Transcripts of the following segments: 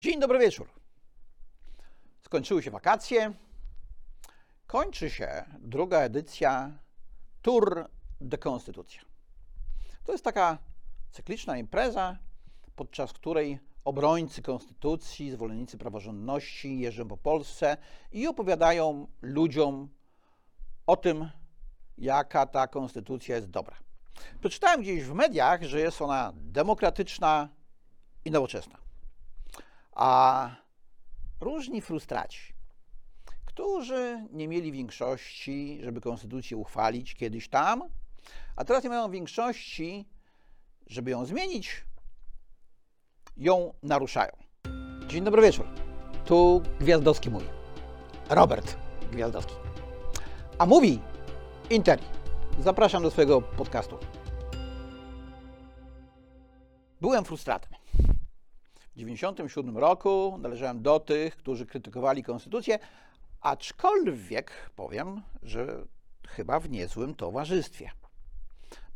Dzień dobry wieczór. Skończyły się wakacje. Kończy się druga edycja Tour de Konstytucja. To jest taka cykliczna impreza, podczas której obrońcy konstytucji, zwolennicy praworządności jeżdżą po Polsce i opowiadają ludziom o tym, jaka ta konstytucja jest dobra. Przeczytałem gdzieś w mediach, że jest ona demokratyczna i nowoczesna. A różni frustraci, którzy nie mieli większości, żeby konstytucję uchwalić kiedyś tam, a teraz nie mają większości, żeby ją zmienić, ją naruszają. Dzień dobry wieczór. Tu Gwiazdowski mówi. Robert Gwiazdowski. A mówi Interi. Zapraszam do swojego podcastu. Byłem frustratem. W 1997 roku należałem do tych, którzy krytykowali konstytucję, aczkolwiek powiem, że chyba w niezłym towarzystwie.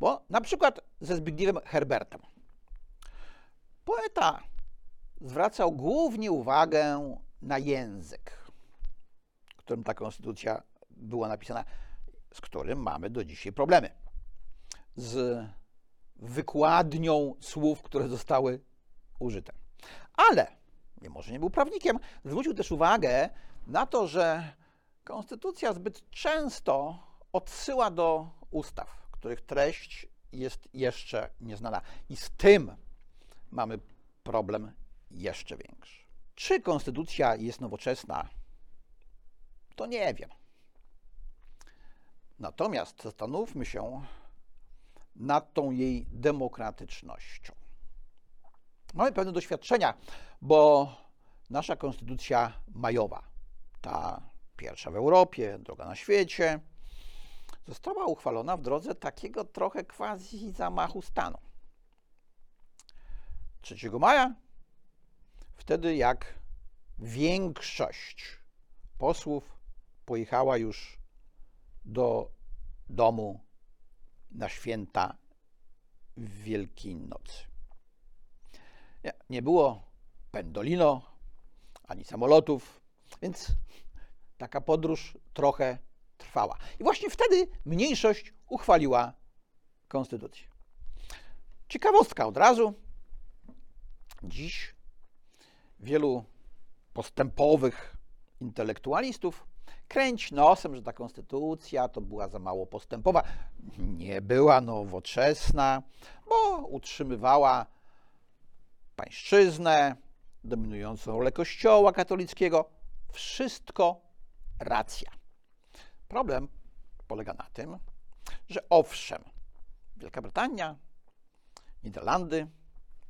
Bo na przykład ze Zbigniewem Herbertem. Poeta zwracał głównie uwagę na język, którym ta konstytucja była napisana, z którym mamy do dzisiaj problemy. Z wykładnią słów, które zostały użyte. Ale, mimo że nie był prawnikiem, zwrócił też uwagę na to, że konstytucja zbyt często odsyła do ustaw, których treść jest jeszcze nieznana. I z tym mamy problem jeszcze większy. Czy konstytucja jest nowoczesna? To nie wiem. Natomiast zastanówmy się nad tą jej demokratycznością. Mamy pewne doświadczenia, bo nasza konstytucja majowa, ta pierwsza w Europie, druga na świecie, została uchwalona w drodze takiego trochę quasi zamachu stanu. 3 maja, wtedy jak większość posłów pojechała już do domu na święta Wielkiej Nocy. Nie, nie było pendolino ani samolotów, więc taka podróż trochę trwała. I właśnie wtedy mniejszość uchwaliła konstytucję. Ciekawostka od razu. Dziś wielu postępowych intelektualistów kręci nosem, że ta konstytucja to była za mało postępowa. Nie była nowoczesna, bo utrzymywała pańszczyznę, dominującą rolę Kościoła katolickiego. Wszystko racja. Problem polega na tym, że owszem, Wielka Brytania, Niderlandy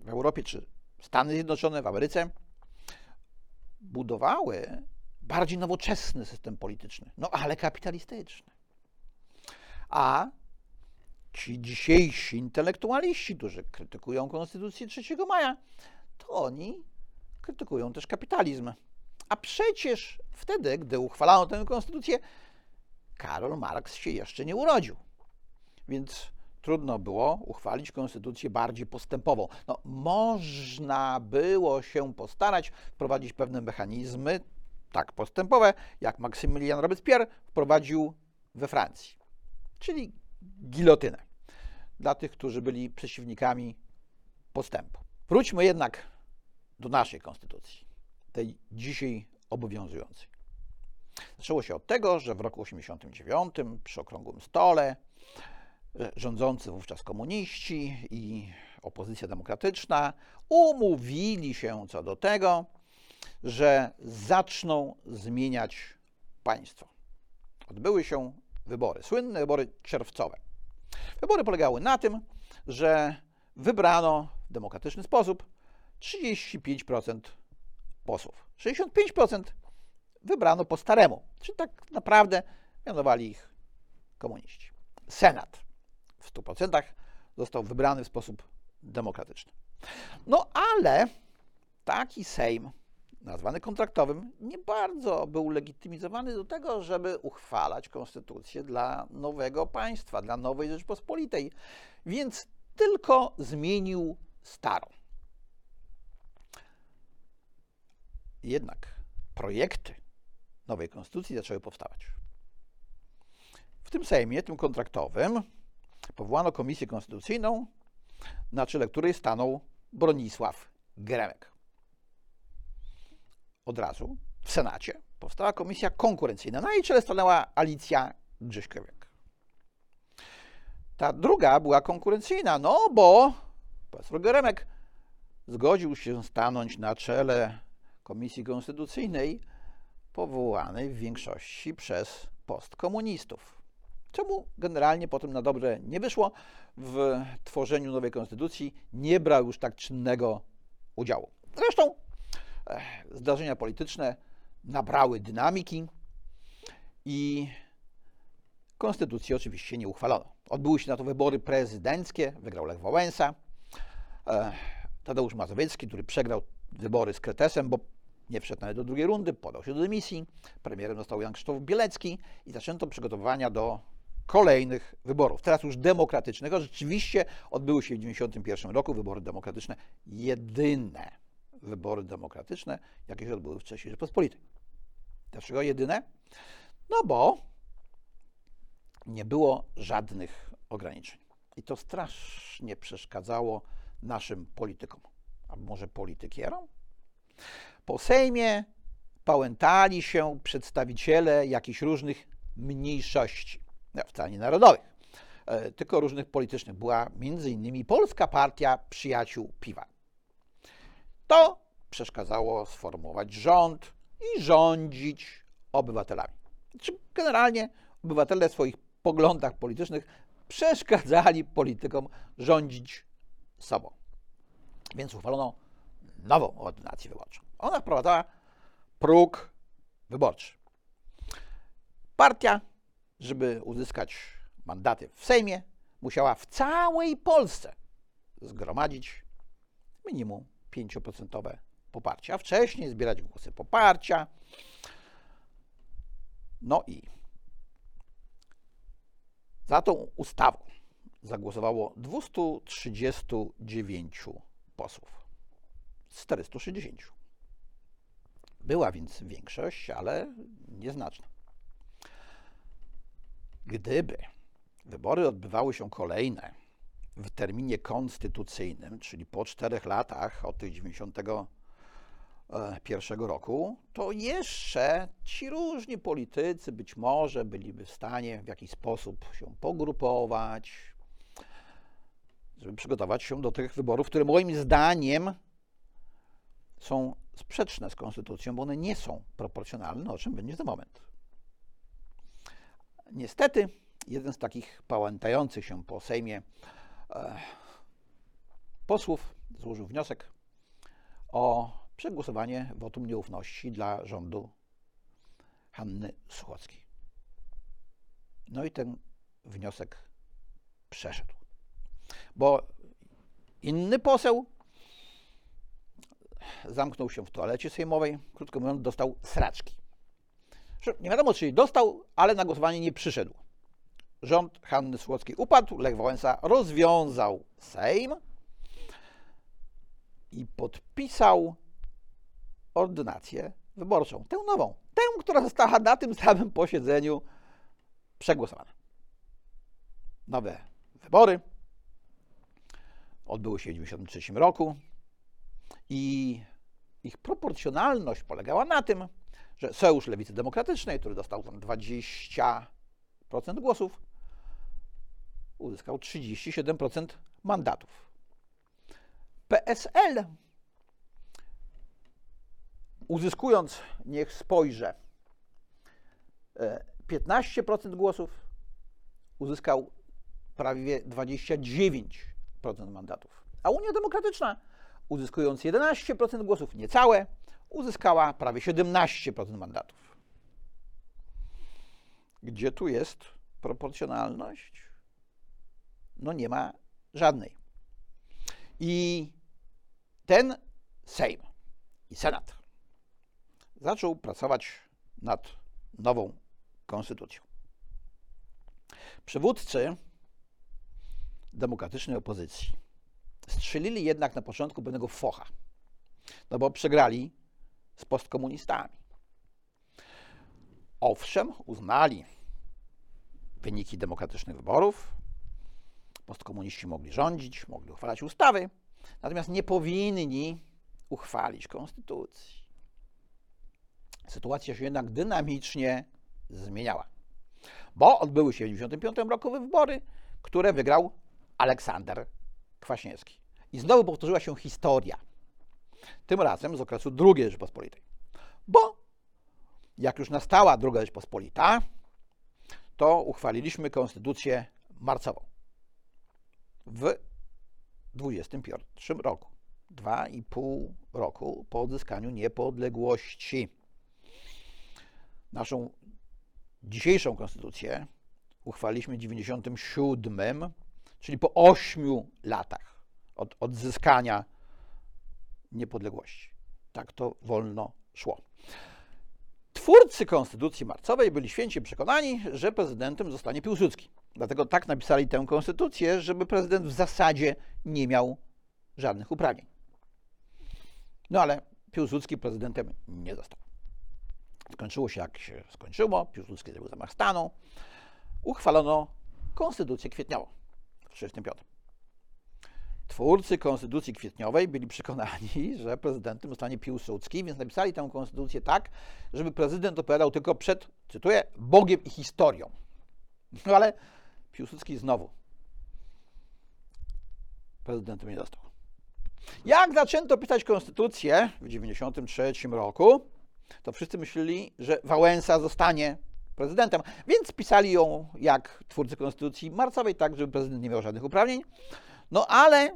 w Europie czy Stany Zjednoczone w Ameryce budowały bardziej nowoczesny system polityczny, no ale kapitalistyczny. A ci dzisiejsi intelektualiści, którzy krytykują Konstytucję 3 maja, to oni krytykują też kapitalizm. A przecież wtedy, gdy uchwalano tę konstytucję, Karol Marx się jeszcze nie urodził. Więc trudno było uchwalić konstytucję bardziej postępową. No, można było się postarać, wprowadzić pewne mechanizmy, tak postępowe, jak Maksymilian Robespierre wprowadził we Francji, czyli gilotynę dla tych, którzy byli przeciwnikami postępu. Wróćmy jednak do naszej konstytucji, tej dzisiaj obowiązującej. Zaczęło się od tego, że w roku 1989 przy okrągłym stole e, rządzący wówczas komuniści i opozycja demokratyczna umówili się co do tego, że zaczną zmieniać państwo. Odbyły się wybory, słynne wybory czerwcowe. Wybory polegały na tym, że wybrano w demokratyczny sposób 35% posłów. 65% wybrano po staremu, czyli tak naprawdę mianowali ich komuniści. Senat w 100% został wybrany w sposób demokratyczny. No ale taki Sejm nazwany kontraktowym, nie bardzo był legitymizowany do tego, żeby uchwalać konstytucję dla nowego państwa, dla nowej Rzeczpospolitej, więc tylko zmienił starą. jednak projekty nowej konstytucji zaczęły powstawać. W tym Sejmie, tym kontraktowym, powołano komisję konstytucyjną, na czele której stanął Bronisław Geremek. Od razu w Senacie powstała komisja konkurencyjna. Na jej czele stanęła Alicja Grzyśkowiak. Ta druga była konkurencyjna, no bo profesor Geremek zgodził się stanąć na czele komisji konstytucyjnej powołanej w większości przez postkomunistów. Czemu generalnie potem na dobre nie wyszło w tworzeniu nowej konstytucji, nie brał już tak czynnego udziału. Zresztą zdarzenia polityczne nabrały dynamiki i konstytucji oczywiście nie uchwalono. Odbyły się na to wybory prezydenckie, wygrał Lech Wałęsa, Tadeusz Mazowiecki, który przegrał wybory z Kretesem, bo nie wszedł nawet do drugiej rundy, podał się do dymisji. Premierem został Jan Krzysztof Bielecki i zaczęto przygotowania do kolejnych wyborów, teraz już demokratycznych. Rzeczywiście odbyły się w 1991 roku wybory demokratyczne, jedyne wybory demokratyczne, jakie się odbyły w III Rzeczypospolitej. Dlaczego jedyne? No bo nie było żadnych ograniczeń. I to strasznie przeszkadzało naszym politykom, a może politykierom? Po Sejmie pałętali się przedstawiciele jakichś różnych mniejszości, wcale nie narodowych, e, tylko różnych politycznych. Była między innymi Polska Partia Przyjaciół Piwa. To przeszkadzało sformułować rząd i rządzić obywatelami. Znaczy, generalnie obywatele w swoich poglądach politycznych przeszkadzali politykom rządzić sobą. Więc uchwalono nową ordynację wyborczą. Ona wprowadzała próg wyborczy. Partia, żeby uzyskać mandaty w Sejmie, musiała w całej Polsce zgromadzić minimum 5% poparcie, a wcześniej zbierać głosy poparcia. No i za tą ustawą zagłosowało 239 posłów z 460. Była więc większość, ale nieznaczna. Gdyby wybory odbywały się kolejne w terminie konstytucyjnym, czyli po czterech latach od tych 91 roku, to jeszcze ci różni politycy być może byliby w stanie w jakiś sposób się pogrupować, żeby przygotować się do tych wyborów, które moim zdaniem są sprzeczne z konstytucją, bo one nie są proporcjonalne, o czym będzie za moment. Niestety, jeden z takich pałętających się po Sejmie e, posłów złożył wniosek o przegłosowanie wotum nieufności dla rządu Hanny Suchockiej. No i ten wniosek przeszedł. Bo inny poseł zamknął się w toalecie sejmowej, krótko mówiąc, dostał sraczki. Nie wiadomo, czy dostał, ale na głosowanie nie przyszedł. Rząd Hanny Słockiej upadł, Lech Wałęsa rozwiązał Sejm i podpisał ordynację wyborczą, tę nową, tę, która została na tym samym posiedzeniu przegłosowana. Nowe wybory. Odbyły się w 1993 roku i ich proporcjonalność polegała na tym, że Sojusz Lewicy Demokratycznej, który dostał tam 20% głosów, uzyskał 37% mandatów. PSL, uzyskując, niech spojrzę, 15% głosów, uzyskał prawie 29% mandatów. A Unia Demokratyczna uzyskując 11% głosów, niecałe, uzyskała prawie 17% mandatów. Gdzie tu jest proporcjonalność? No nie ma żadnej. I ten Sejm i Senat zaczął pracować nad nową konstytucją. Przywódcy demokratycznej opozycji strzelili jednak na początku pewnego focha. No bo przegrali z postkomunistami. Owszem, uznali wyniki demokratycznych wyborów, postkomuniści mogli rządzić, mogli uchwalać ustawy, natomiast nie powinni uchwalić konstytucji. Sytuacja się jednak dynamicznie zmieniała, bo odbyły się w 1995 roku wybory, które wygrał Aleksander Kwaśniewski. I znowu powtórzyła się historia. Tym razem z okresu II Rzeczypospolitej. Bo jak już nastała II Rzeczypospolita, to uchwaliliśmy konstytucję marcową w 21 roku. Dwa i pół roku po odzyskaniu niepodległości. Naszą dzisiejszą konstytucję uchwaliliśmy w 97, czyli po 8 latach od odzyskania niepodległości. Tak to wolno szło. Twórcy Konstytucji Marcowej byli święcie przekonani, że prezydentem zostanie Piłsudski. Dlatego tak napisali tę konstytucję, żeby prezydent w zasadzie nie miał żadnych uprawnień. No ale Piłsudski prezydentem nie został. Skończyło się jak się skończyło, Piłsudski zrobił zamach stanu, uchwalono konstytucję kwietniową w 1935. Twórcy Konstytucji Kwietniowej byli przekonani, że prezydentem zostanie Piłsudski, więc napisali tę konstytucję tak, żeby prezydent opowiadał tylko przed, cytuję, Bogiem i historią. No ale Piłsudski znowu prezydentem nie został. Jak zaczęto pisać konstytucję w 1993 roku, to wszyscy myśleli, że Wałęsa zostanie prezydentem, więc pisali ją jak twórcy konstytucji marcowej, tak, żeby prezydent nie miał żadnych uprawnień. No ale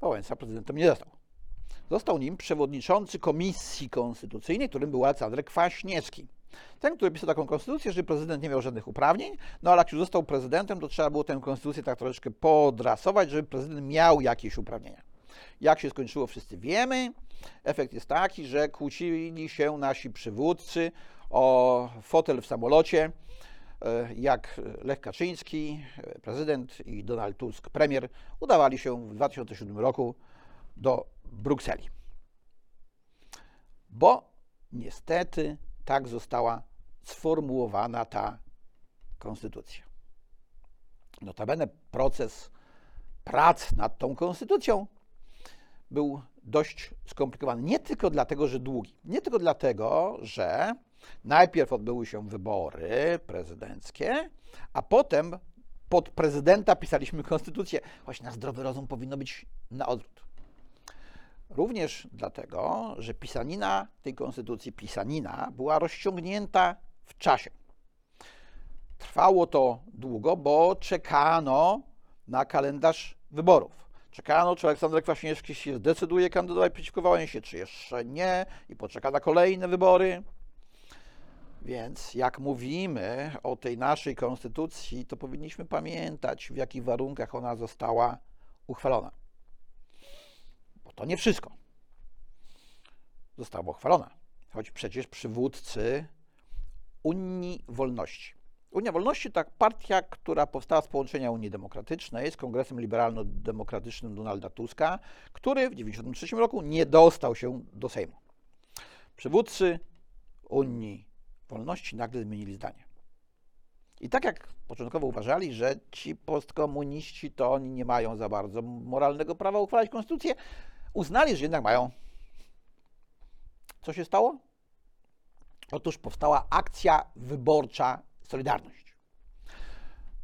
Wałęsa prezydentem nie został. Został nim przewodniczący Komisji Konstytucyjnej, którym był Aleksander Kwaśniewski. Ten, który pisał taką konstytucję, że prezydent nie miał żadnych uprawnień, no ale jak już został prezydentem, to trzeba było tę konstytucję tak troszeczkę podrasować, żeby prezydent miał jakieś uprawnienia. Jak się skończyło, wszyscy wiemy. Efekt jest taki, że kłócili się nasi przywódcy o fotel w samolocie, e, jak Lech Kaczyński, prezydent i Donald Tusk, premier, udawali się w 2007 roku do Brukseli. Bo niestety tak została sformułowana ta konstytucja. Notabene proces prac nad tą konstytucją był dość skomplikowany. Nie tylko dlatego, że długi, nie tylko dlatego, że najpierw odbyły się wybory prezydenckie, a potem pod prezydenta pisaliśmy konstytucję, choć na zdrowy rozum powinno być na. Również dlatego, że pisanina tej konstytucji, pisanina, była rozciągnięta w czasie. Trwało to długo, bo czekano na kalendarz wyborów. Czekano, czy Aleksander Kwaśniewski się zdecyduje kandydować przeciwko Wałęsie, czy jeszcze nie, i poczeka na kolejne wybory. Więc jak mówimy o tej naszej konstytucji, to powinniśmy pamiętać, w jakich warunkach ona została uchwalona. To nie wszystko zostało uchwalona, choć przecież przywódcy Unii Wolności Unia Wolności to partia, która powstała z połączenia Unii Demokratycznej z Kongresem Liberalno-Demokratycznym Donalda Tuska, który w 1993 roku nie dostał się do Sejmu. Przywódcy Unii Wolności nagle zmienili zdanie. I tak jak początkowo uważali, że ci postkomuniści to oni nie mają za bardzo moralnego prawa uchwalać konstytucję, uznali, że jednak mają. Co się stało? Otóż powstała akcja wyborcza Solidarność.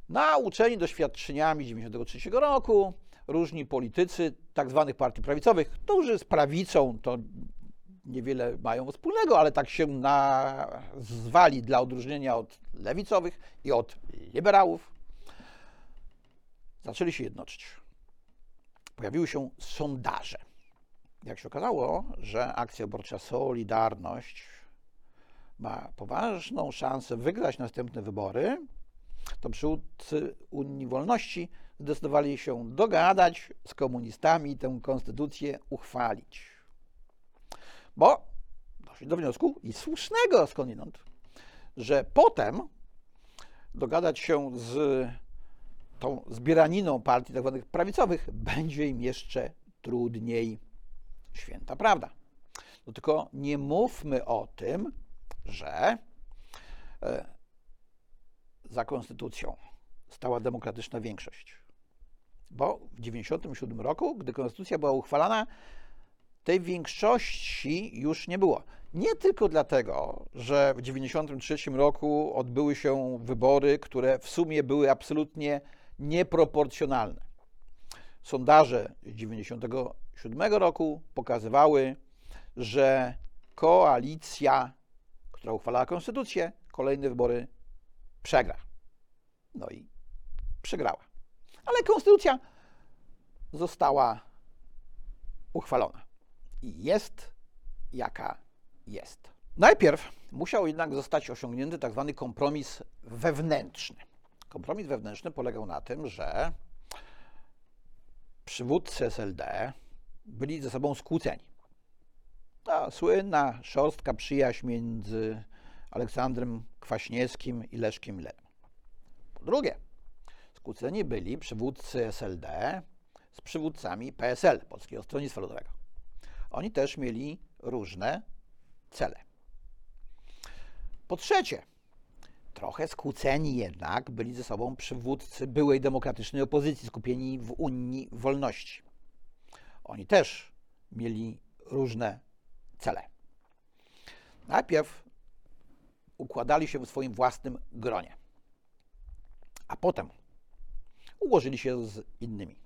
Nauczeni doświadczeniami 1993 roku, różni politycy tak zwanych partii prawicowych, którzy z prawicą to niewiele mają wspólnego, ale tak się nazwali dla odróżnienia od lewicowych i od liberałów, zaczęli się jednoczyć. Pojawiły się sondaże. Jak się okazało, że akcja wyborcza Solidarność ma poważną szansę wygrać następne wybory, to przywódcy Unii Wolności zdecydowali się dogadać z komunistami i tę konstytucję uchwalić. Bo doszli do wniosku, i słusznego skądinąd, że potem dogadać się z tą zbieraniną partii tzw. Tak prawicowych będzie im jeszcze trudniej. Święta prawda. No tylko nie mówmy o tym, że e, za konstytucją stała demokratyczna większość. Bo w 1997 roku, gdy konstytucja była uchwalana, tej większości już nie było. Nie tylko dlatego, że w 1993 roku odbyły się wybory, które w sumie były absolutnie nieproporcjonalne. Sondaże z 1997 roku pokazywały, że koalicja, która uchwalała konstytucję, kolejne wybory przegra. No i przegrała. Ale konstytucja została uchwalona. I jest jaka jest. Najpierw musiał jednak zostać osiągnięty tak zwany kompromis wewnętrzny. Kompromis wewnętrzny polegał na tym, że przywódcy SLD byli ze sobą skłóceni. Ta słynna szorstka przyjaźń między Aleksandrem Kwaśniewskim i Leszkiem Lenem. Po drugie, skłóceni byli przywódcy SLD z przywódcami PSL, Polskiego Stronnictwa Ludowego. Oni też mieli różne cele. Po trzecie, trochę skłóceni jednak byli ze sobą przywódcy byłej demokratycznej opozycji skupieni w Unii Wolności. Oni też mieli różne cele. Najpierw układali się w swoim własnym gronie, a potem ułożyli się z innymi.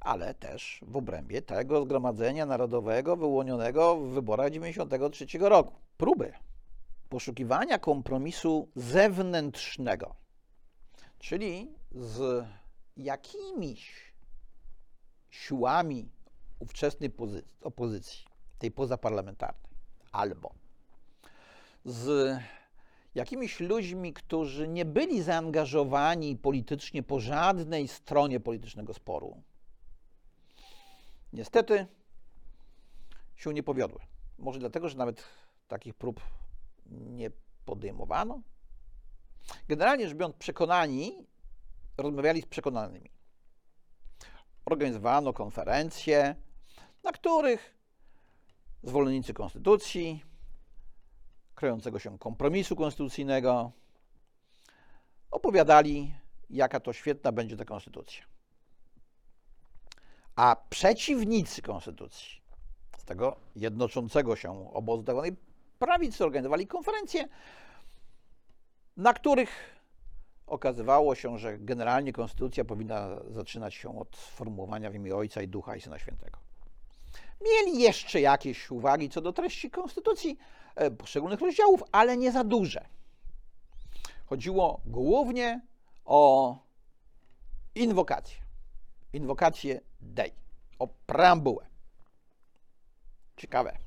Ale też w obrębie tego Zgromadzenia Narodowego wyłonionego w wyborach 1993 roku. Próby poszukiwania kompromisu zewnętrznego, czyli z jakimiś siłami ówczesnej opozycji, tej pozaparlamentarnej, albo z jakimiś ludźmi, którzy nie byli zaangażowani politycznie po żadnej stronie politycznego sporu, niestety się nie powiodły. Może dlatego, że nawet takich prób nie podejmowano. Generalnie rzecz biorąc, przekonani rozmawiali z przekonanymi. Organizowano konferencje, na których zwolennicy konstytucji, krającego się kompromisu konstytucyjnego, opowiadali, jaka to świetna będzie ta konstytucja. A przeciwnicy konstytucji, z tego jednoczącego się obozu zwanej prawicy, organizowali konferencje, na których okazywało się, że generalnie konstytucja powinna zaczynać się od sformułowania w imię Ojca i Ducha i Syna Świętego. Mieli jeszcze jakieś uwagi co do treści konstytucji, e, poszczególnych rozdziałów, ale nie za duże. Chodziło głównie o inwokację. Inwokację Dei, o preambułę. Ciekawe,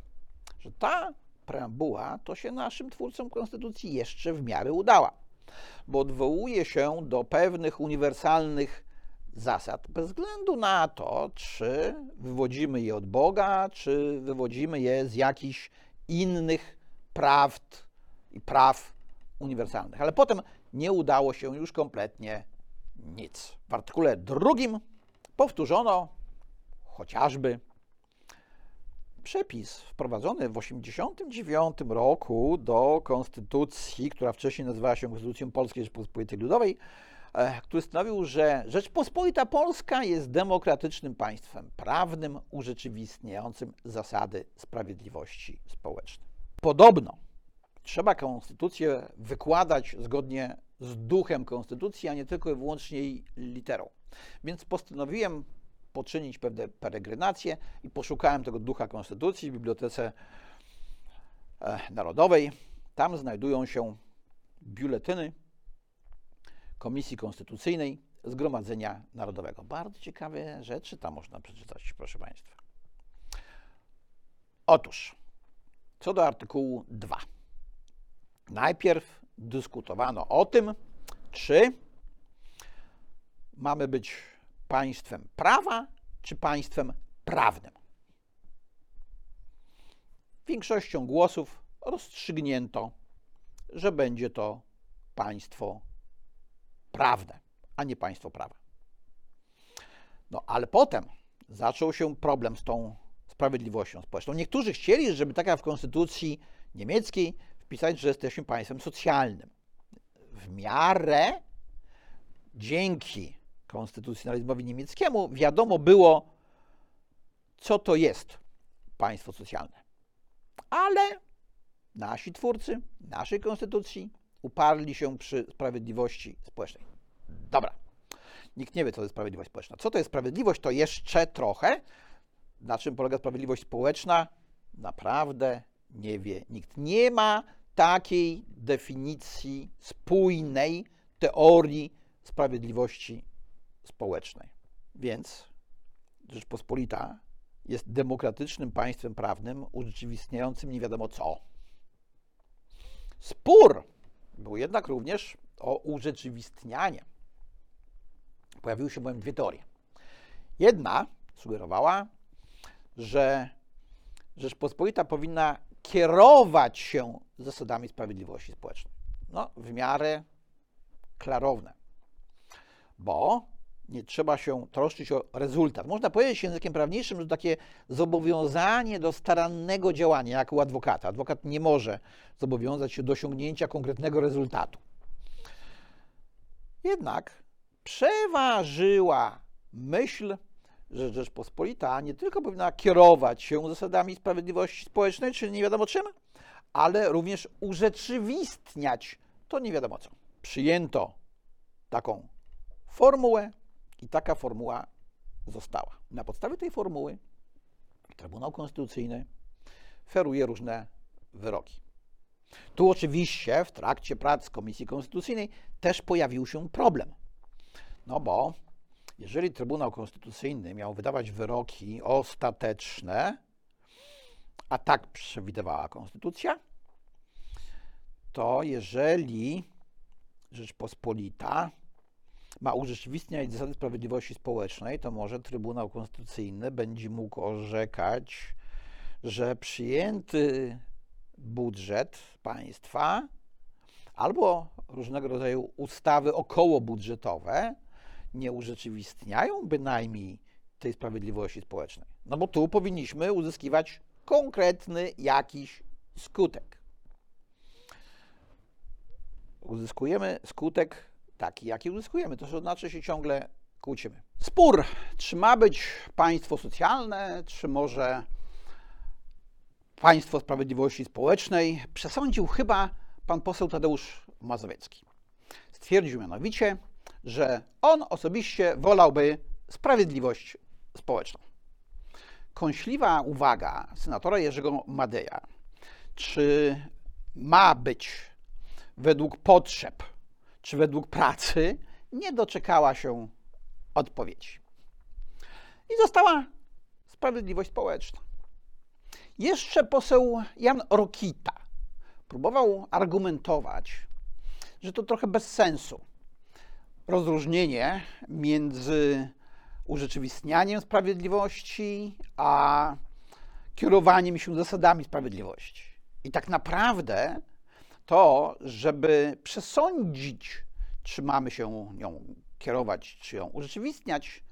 że ta preambuła to się naszym twórcom konstytucji jeszcze w miarę udała, bo odwołuje się do pewnych uniwersalnych zasad, bez względu na to, czy wywodzimy je od Boga, czy wywodzimy je z jakichś innych prawd i praw uniwersalnych. Ale potem nie udało się już kompletnie nic. W artykule drugim powtórzono chociażby przepis wprowadzony w 1989 roku do konstytucji, która wcześniej nazywała się Konstytucją Polskiej Rzeczypospolitej Ludowej, który stanowił, że Rzeczpospolita Polska jest demokratycznym państwem prawnym urzeczywistniającym zasady sprawiedliwości społecznej. Podobno trzeba konstytucję wykładać zgodnie z duchem konstytucji, a nie tylko i wyłącznie jej literą. Więc postanowiłem poczynić pewne peregrinacje i poszukałem tego ducha konstytucji w Bibliotece e, Narodowej. Tam znajdują się biuletyny Komisji Konstytucyjnej Zgromadzenia Narodowego. Bardzo ciekawe rzeczy tam można przeczytać, proszę Państwa. Otóż, co do artykułu 2. Najpierw dyskutowano o tym, czy mamy być państwem prawa, czy państwem prawnym. Większością głosów rozstrzygnięto, że będzie to państwo prawne, a nie państwo prawa. No ale potem zaczął się problem z tą sprawiedliwością społeczną. Niektórzy chcieli, żeby taka w konstytucji niemieckiej wpisać, że jesteśmy państwem socjalnym. W miarę dzięki konstytucjonalizmowi niemieckiemu wiadomo było, co to jest państwo socjalne. Ale nasi twórcy naszej konstytucji uparli się przy sprawiedliwości społecznej. Dobra. Nikt nie wie, co to jest sprawiedliwość społeczna. Co to jest sprawiedliwość, to jeszcze trochę. Na czym polega sprawiedliwość społeczna? Naprawdę nie wie nikt. Nie ma takiej definicji spójnej teorii sprawiedliwości społecznej. Więc Rzeczpospolita jest demokratycznym państwem prawnym urzeczywistniającym nie wiadomo co. Spór był jednak również o urzeczywistnianie. Pojawiły się bowiem dwie teorie. Jedna sugerowała, że Rzeczpospolita powinna kierować się zasadami sprawiedliwości społecznej. No, w miarę klarowne, bo nie trzeba się troszczyć o rezultat. Można powiedzieć językiem prawniczym, że takie zobowiązanie do starannego działania, jak u adwokata. Adwokat nie może zobowiązać się do osiągnięcia konkretnego rezultatu. Jednak przeważyła myśl, że Rzeczpospolita nie tylko powinna kierować się zasadami sprawiedliwości społecznej, czyli nie wiadomo czym, ale również urzeczywistniać to nie wiadomo co. Przyjęto taką formułę i taka formuła została. Na podstawie tej formuły Trybunał Konstytucyjny feruje różne wyroki. Tu oczywiście w trakcie prac Komisji Konstytucyjnej też pojawił się problem. No bo jeżeli Trybunał Konstytucyjny miał wydawać wyroki ostateczne, a tak przewidywała Konstytucja, to jeżeli Rzeczpospolita ma urzeczywistniać zasady sprawiedliwości społecznej, to może Trybunał Konstytucyjny będzie mógł orzekać, że przyjęty budżet państwa albo różnego rodzaju ustawy okołobudżetowe nie urzeczywistniają bynajmniej tej sprawiedliwości społecznej. No bo tu powinniśmy uzyskiwać konkretny jakiś skutek. Uzyskujemy skutek taki, jaki uzyskujemy. To znaczy się ciągle kłócimy. Spór, czy ma być państwo socjalne, czy może państwo sprawiedliwości społecznej, przesądził chyba pan poseł Tadeusz Mazowiecki. Stwierdził mianowicie, że on osobiście wolałby sprawiedliwość społeczną. Kąśliwa uwaga senatora Jerzego Madeja, czy ma być według potrzeb, czy według pracy, nie doczekała się odpowiedzi. I została sprawiedliwość społeczna. Jeszcze poseł Jan Rokita próbował argumentować, że to trochę bez sensu rozróżnienie między urzeczywistnianiem sprawiedliwości a kierowaniem się zasadami sprawiedliwości. I tak naprawdę to, żeby przesądzić, czy mamy się nią kierować, czy ją urzeczywistniać,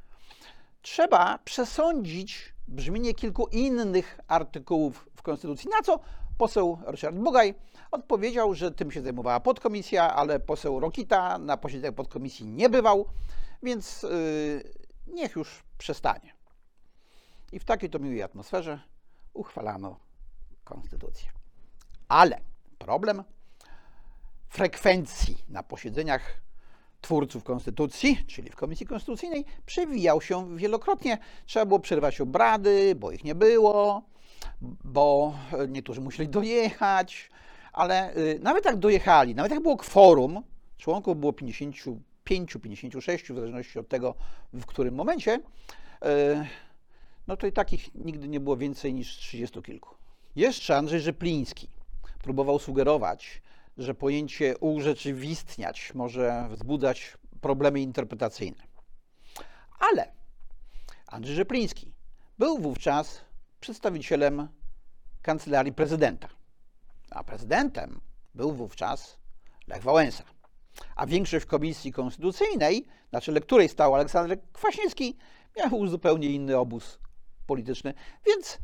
trzeba przesądzić brzmienie kilku innych artykułów w Konstytucji, na co poseł Ryszard Bugaj odpowiedział, że tym się zajmowała podkomisja, ale poseł Rokita na posiedzeniach podkomisji nie bywał, więc yy, niech już przestanie. I w takiej to miłej atmosferze uchwalano konstytucję. Ale problem frekwencji na posiedzeniach twórców konstytucji, czyli w Komisji Konstytucyjnej, przewijał się wielokrotnie. Trzeba było przerwać obrady, bo ich nie było, bo niektórzy musieli dojechać, ale y, nawet jak dojechali, nawet jak było kworum, członków było 55, 56, w zależności od tego, w którym momencie, y, no to i takich nigdy nie było więcej niż 30 kilku. Jeszcze Andrzej Rzepliński próbował sugerować, że pojęcie urzeczywistniać może wzbudzać problemy interpretacyjne. Ale Andrzej Rzepliński był wówczas przedstawicielem kancelarii prezydenta, a prezydentem był wówczas Lech Wałęsa. A większość Komisji Konstytucyjnej, na czele której stał Aleksander Kwaśniewski, miał zupełnie inny obóz polityczny, więc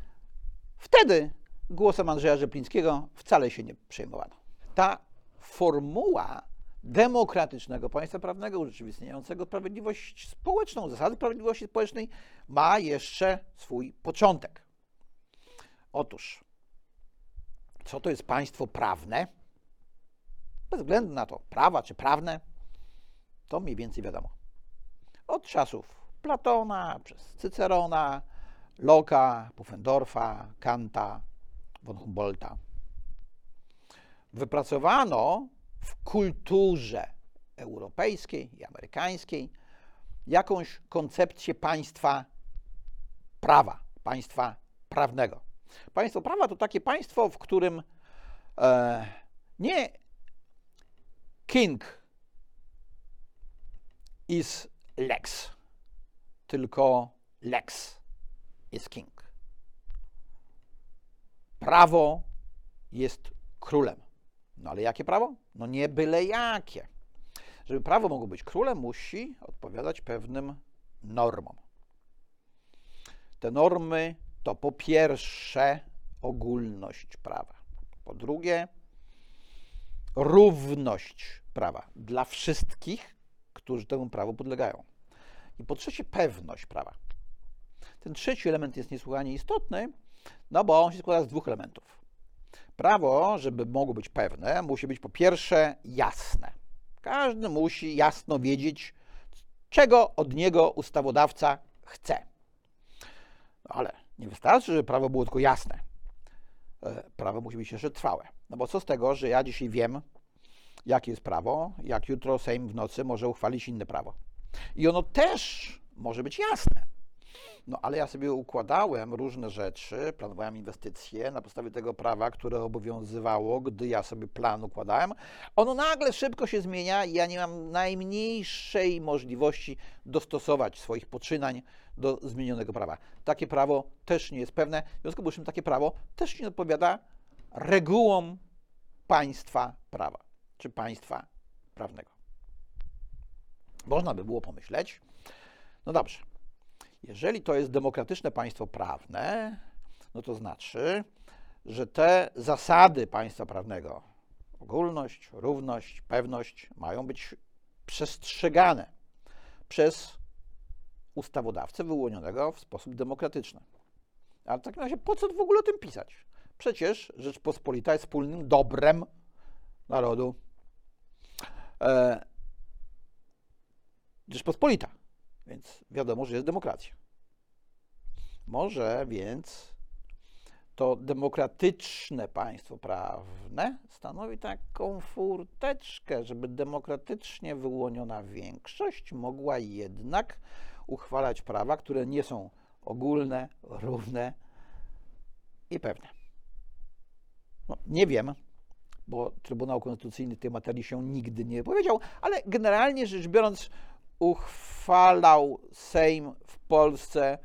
Wtedy głosem Andrzeja Rzeplińskiego wcale się nie przejmowano. Ta formuła demokratycznego państwa prawnego urzeczywistniającego sprawiedliwość społeczną, zasady sprawiedliwości społecznej ma jeszcze swój początek. Otóż, co to jest państwo prawne? Bez względu na to, prawa czy prawne, to mniej więcej wiadomo. Od czasów Platona, przez Cycerona, Locke'a, Pufendorfa, Kanta, von Humboldta. Wypracowano w kulturze europejskiej i amerykańskiej jakąś koncepcję państwa prawa, państwa prawnego. Państwo prawa to takie państwo, w którym e, nie king is lex, tylko lex is king. Prawo jest królem. No ale jakie prawo? No nie byle jakie. Żeby prawo mogło być królem, musi odpowiadać pewnym normom. Te normy to po pierwsze ogólność prawa, po drugie równość prawa dla wszystkich, którzy temu prawu podlegają. I po trzecie pewność prawa. Ten trzeci element jest niesłychanie istotny, no bo on się składa z dwóch elementów. Prawo, żeby mogło być pewne, musi być po pierwsze jasne. Każdy musi jasno wiedzieć, czego od niego ustawodawca chce. No ale nie wystarczy, żeby prawo było tylko jasne. E, prawo musi być jeszcze trwałe. No bo co z tego, że ja dzisiaj wiem, jakie jest prawo, jak jutro Sejm w nocy może uchwalić inne prawo. I ono też może być jasne. No ale ja sobie układałem różne rzeczy, planowałem inwestycje na podstawie tego prawa, które obowiązywało, gdy ja sobie plan układałem. Ono nagle szybko się zmienia i ja nie mam najmniejszej możliwości dostosować swoich poczynań do zmienionego prawa. Takie prawo też nie jest pewne, w związku z czym takie prawo też nie odpowiada regułom państwa prawa czy państwa prawnego. Można by było pomyśleć, no dobrze, jeżeli to jest demokratyczne państwo prawne, no to znaczy, że te zasady państwa prawnego, ogólność, równość, pewność, mają być przestrzegane przez ustawodawcę wyłonionego w sposób demokratyczny. Ale w takim razie po co w ogóle o tym pisać? Przecież Rzeczpospolita jest wspólnym dobrem narodu. E, Rzeczpospolita więc wiadomo, że jest demokracja. Może więc to demokratyczne państwo prawne stanowi taką furteczkę, żeby demokratycznie wyłoniona większość mogła jednak uchwalać prawa, które nie są ogólne, równe i pewne. No, nie wiem, bo Trybunał Konstytucyjny tej materii się nigdy nie powiedział, ale generalnie rzecz biorąc, uchwalał Sejm w Polsce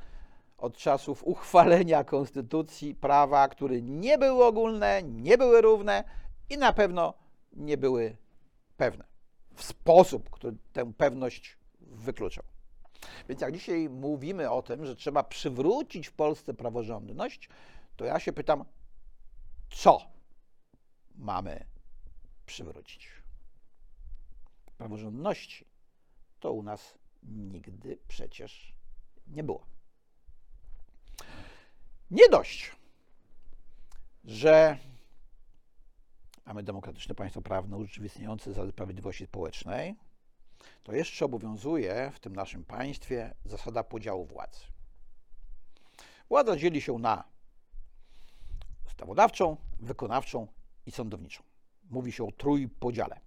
od czasów uchwalenia konstytucji prawa, które nie były ogólne, nie były równe i na pewno nie były pewne. W sposób, który tę pewność wykluczał. Więc jak dzisiaj mówimy o tym, że trzeba przywrócić w Polsce praworządność, to ja się pytam, co mamy przywrócić? Praworządności to u nas nigdy przecież nie było. Nie dość, że mamy demokratyczne państwo prawne urzeczywistniające zasady sprawiedliwości społecznej, to jeszcze obowiązuje w tym naszym państwie zasada podziału władzy. Władza dzieli się na ustawodawczą, wykonawczą i sądowniczą. Mówi się o trójpodziale.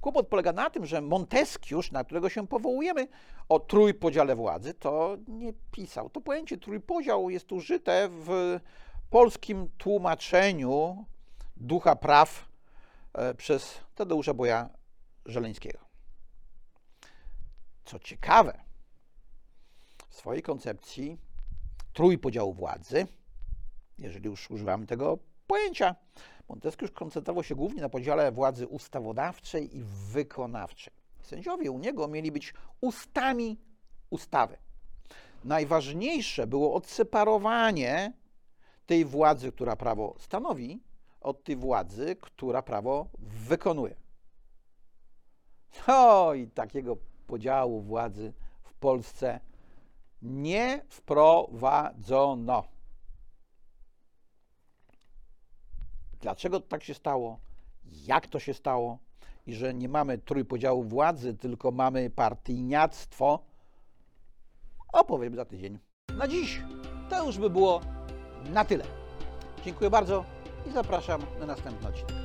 Kłopot polega na tym, że Montesquieu, na którego się powołujemy o trójpodziale władzy, to nie pisał. To pojęcie trójpodział jest użyte w polskim tłumaczeniu ducha praw e, przez Tadeusza Boja Żeleńskiego. Co ciekawe, w swojej koncepcji trójpodziału władzy, jeżeli już używamy tego pojęcia, Montesquieu koncentrował się głównie na podziale władzy ustawodawczej i wykonawczej. Sędziowie u niego mieli być ustami ustawy. Najważniejsze było odseparowanie tej władzy, która prawo stanowi, od tej władzy, która prawo wykonuje. O, i takiego podziału władzy w Polsce nie wprowadzono. Dlaczego tak się stało? Jak to się stało? I że nie mamy trójpodziału władzy, tylko mamy partyjniactwo, opowiem za tydzień. Na dziś to już by było na tyle. Dziękuję bardzo i zapraszam na następny odcinek.